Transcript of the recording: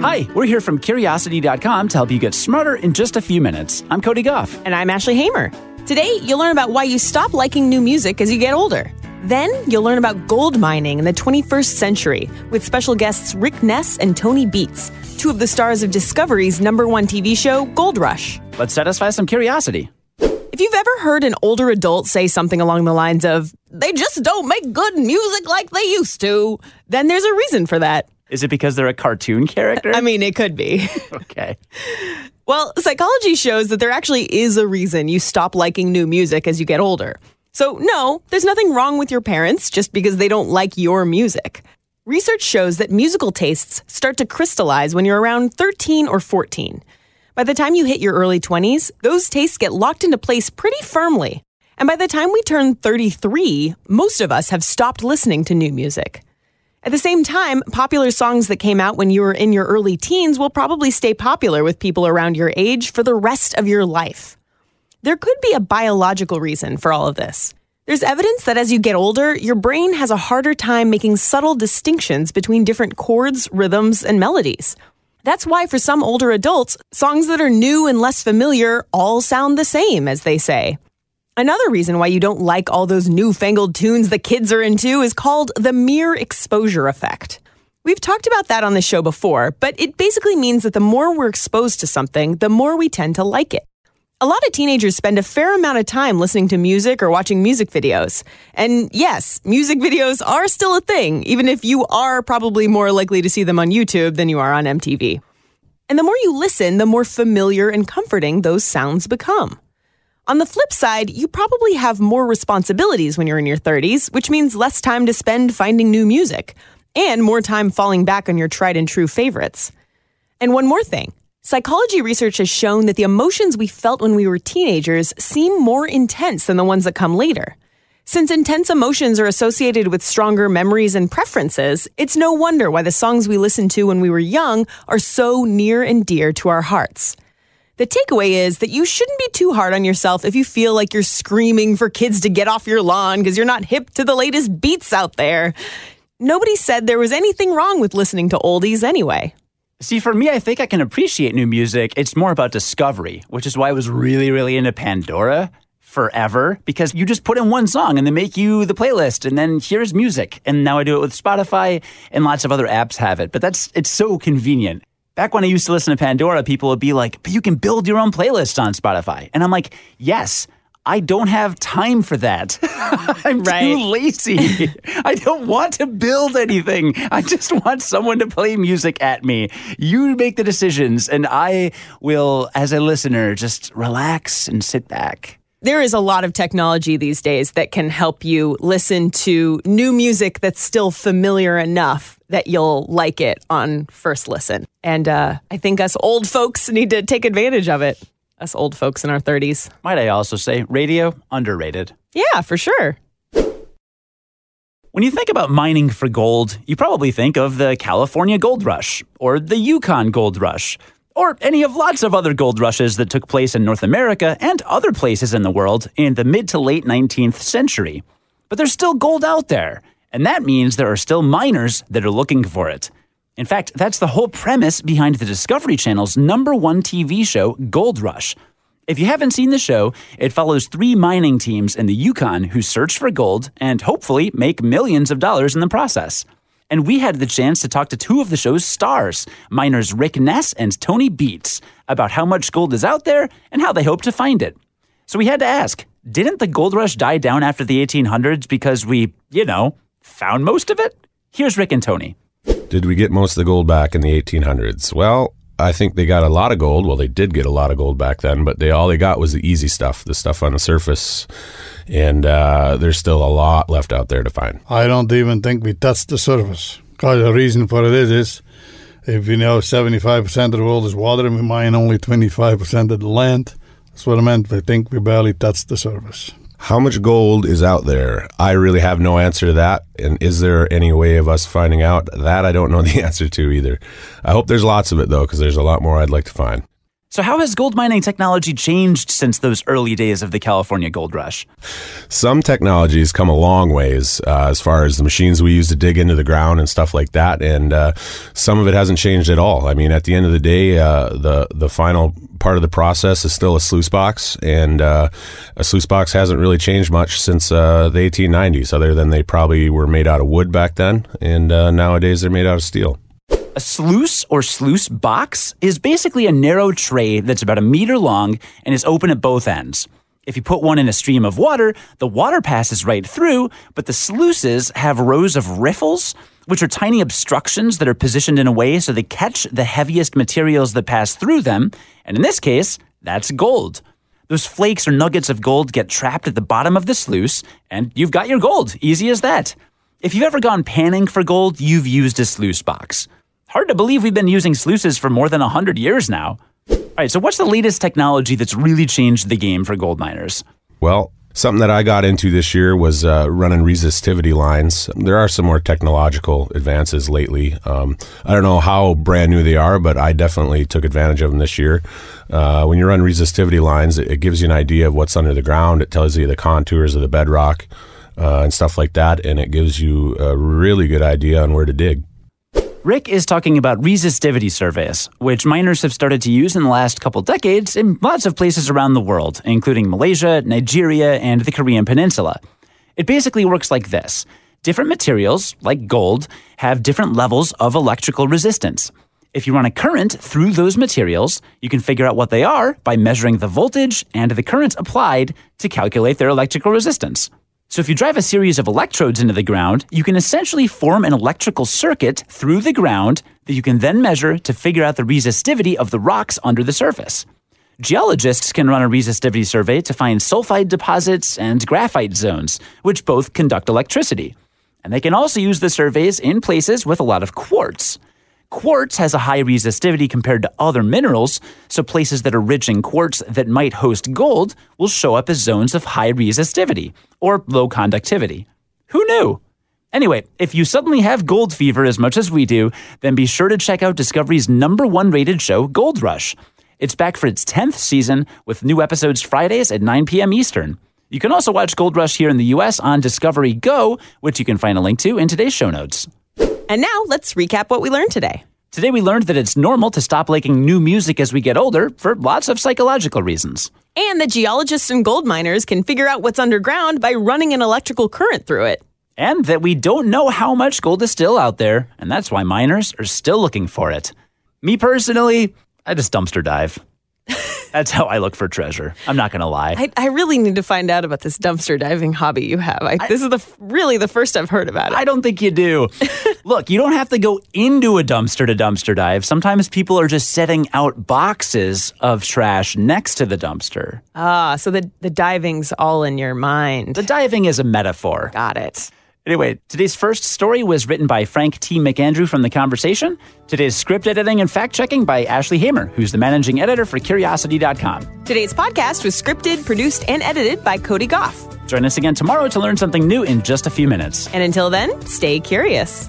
Hi, we're here from Curiosity.com to help you get smarter in just a few minutes. I'm Cody Gough. And I'm Ashley Hamer. Today, you'll learn about why you stop liking new music as you get older. Then, you'll learn about gold mining in the 21st century with special guests Rick Ness and Tony Beets, two of the stars of Discovery's number one TV show, Gold Rush. Let's satisfy some curiosity. If you've ever heard an older adult say something along the lines of, they just don't make good music like they used to, then there's a reason for that. Is it because they're a cartoon character? I mean, it could be. okay. Well, psychology shows that there actually is a reason you stop liking new music as you get older. So, no, there's nothing wrong with your parents just because they don't like your music. Research shows that musical tastes start to crystallize when you're around 13 or 14. By the time you hit your early 20s, those tastes get locked into place pretty firmly. And by the time we turn 33, most of us have stopped listening to new music. At the same time, popular songs that came out when you were in your early teens will probably stay popular with people around your age for the rest of your life. There could be a biological reason for all of this. There's evidence that as you get older, your brain has a harder time making subtle distinctions between different chords, rhythms, and melodies. That's why, for some older adults, songs that are new and less familiar all sound the same, as they say. Another reason why you don't like all those newfangled tunes the kids are into is called the mere exposure effect. We've talked about that on the show before, but it basically means that the more we're exposed to something, the more we tend to like it. A lot of teenagers spend a fair amount of time listening to music or watching music videos. And yes, music videos are still a thing, even if you are probably more likely to see them on YouTube than you are on MTV. And the more you listen, the more familiar and comforting those sounds become. On the flip side, you probably have more responsibilities when you're in your 30s, which means less time to spend finding new music and more time falling back on your tried and true favorites. And one more thing psychology research has shown that the emotions we felt when we were teenagers seem more intense than the ones that come later. Since intense emotions are associated with stronger memories and preferences, it's no wonder why the songs we listened to when we were young are so near and dear to our hearts. The takeaway is that you shouldn't be too hard on yourself if you feel like you're screaming for kids to get off your lawn because you're not hip to the latest beats out there. Nobody said there was anything wrong with listening to oldies anyway. See, for me, I think I can appreciate new music. It's more about discovery, which is why I was really, really into Pandora forever because you just put in one song and they make you the playlist and then here's music. And now I do it with Spotify and lots of other apps have it. But that's it's so convenient. Back when I used to listen to Pandora, people would be like, but you can build your own playlist on Spotify. And I'm like, yes, I don't have time for that. I'm Right. too lazy. I don't want to build anything. I just want someone to play music at me. You make the decisions, and I will, as a listener, just relax and sit back. There is a lot of technology these days that can help you listen to new music that's still familiar enough that you'll like it on first listen. And uh, I think us old folks need to take advantage of it. Us old folks in our 30s. Might I also say, radio, underrated. Yeah, for sure. When you think about mining for gold, you probably think of the California Gold Rush, or the Yukon Gold Rush, or any of lots of other gold rushes that took place in North America and other places in the world in the mid to late 19th century. But there's still gold out there, and that means there are still miners that are looking for it. In fact, that's the whole premise behind the Discovery Channel's number one TV show, Gold Rush. If you haven't seen the show, it follows three mining teams in the Yukon who search for gold and hopefully make millions of dollars in the process. And we had the chance to talk to two of the show's stars, miners Rick Ness and Tony Beets, about how much gold is out there and how they hope to find it. So we had to ask didn't the gold rush die down after the 1800s because we, you know, found most of it? Here's Rick and Tony. Did we get most of the gold back in the 1800s? Well, I think they got a lot of gold. Well, they did get a lot of gold back then, but they all they got was the easy stuff, the stuff on the surface, and uh, there's still a lot left out there to find. I don't even think we touched the surface. Because the reason for it is, is if you know 75% of the world is water and we mine only 25% of the land, that's what I meant. I think we barely touched the surface. How much gold is out there? I really have no answer to that. And is there any way of us finding out? That I don't know the answer to either. I hope there's lots of it though, because there's a lot more I'd like to find. So, how has gold mining technology changed since those early days of the California gold rush? Some technologies come a long ways uh, as far as the machines we use to dig into the ground and stuff like that, and uh, some of it hasn't changed at all. I mean, at the end of the day, uh, the the final part of the process is still a sluice box, and uh, a sluice box hasn't really changed much since uh, the 1890s, other than they probably were made out of wood back then, and uh, nowadays they're made out of steel. A sluice or sluice box is basically a narrow tray that's about a meter long and is open at both ends. If you put one in a stream of water, the water passes right through, but the sluices have rows of riffles, which are tiny obstructions that are positioned in a way so they catch the heaviest materials that pass through them. And in this case, that's gold. Those flakes or nuggets of gold get trapped at the bottom of the sluice, and you've got your gold. Easy as that. If you've ever gone panning for gold, you've used a sluice box. Hard to believe we've been using sluices for more than 100 years now. All right, so what's the latest technology that's really changed the game for gold miners? Well, something that I got into this year was uh, running resistivity lines. There are some more technological advances lately. Um, I don't know how brand new they are, but I definitely took advantage of them this year. Uh, when you run resistivity lines, it, gives you an idea of what's under the ground. It tells you the contours of the bedrock uh, and stuff like that, and it gives you a really good idea on where to dig. Rick is talking about resistivity surveys, which miners have started to use in the last couple decades in lots of places around the world, including Malaysia, Nigeria, and the Korean Peninsula. It basically works like this different materials, like gold, have different levels of electrical resistance. If you run a current through those materials, you can figure out what they are by measuring the voltage and the current applied to calculate their electrical resistance. So if you drive a series of electrodes into the ground, you can essentially form an electrical circuit through the ground that you can then measure to figure out the resistivity of the rocks under the surface. Geologists can run a resistivity survey to find sulfide deposits and graphite zones, which both conduct electricity. And they can also use the surveys in places with a lot of quartz. Quartz has a high resistivity compared to other minerals, so places that are rich in quartz that might host gold will show up as zones of high resistivity or low conductivity. Who knew? Anyway, if you suddenly have gold fever as much as we do, then be sure to check out Discovery's number one rated show, Gold Rush. It's back for its 10th season with new episodes Fridays at 9 p.m. Eastern. You can also watch Gold Rush here in the US on Discovery Go, which you can find a link to in today's show notes. And now let's recap what we learned today. Today we learned that it's normal to stop liking new music as we get older for lots of psychological reasons. And that geologists and gold miners can figure out what's underground by running an electrical current through it. And that we don't know how much gold is still out there, and that's why miners are still looking for it. Me personally, I just dumpster dive. That's how I look for treasure. I'm not going to lie. I, I, really need to find out about this dumpster diving hobby you have. I, I, this is the really the first I've heard about it. I don't think you do. look, you don't have to go into a dumpster to dumpster dive. Sometimes people are just setting out boxes of trash next to the dumpster. Ah, so the the diving's all in your mind. The diving is a metaphor. Got it. Anyway, today's first story was written by Frank T. McAndrew from The Conversation. Today's script editing and fact checking by Ashley Hamer, who's the managing editor for Curiosity.com. Today's podcast was scripted, produced, and edited by Cody Gough. Join us again tomorrow to learn something new in just a few minutes. And until then, stay curious.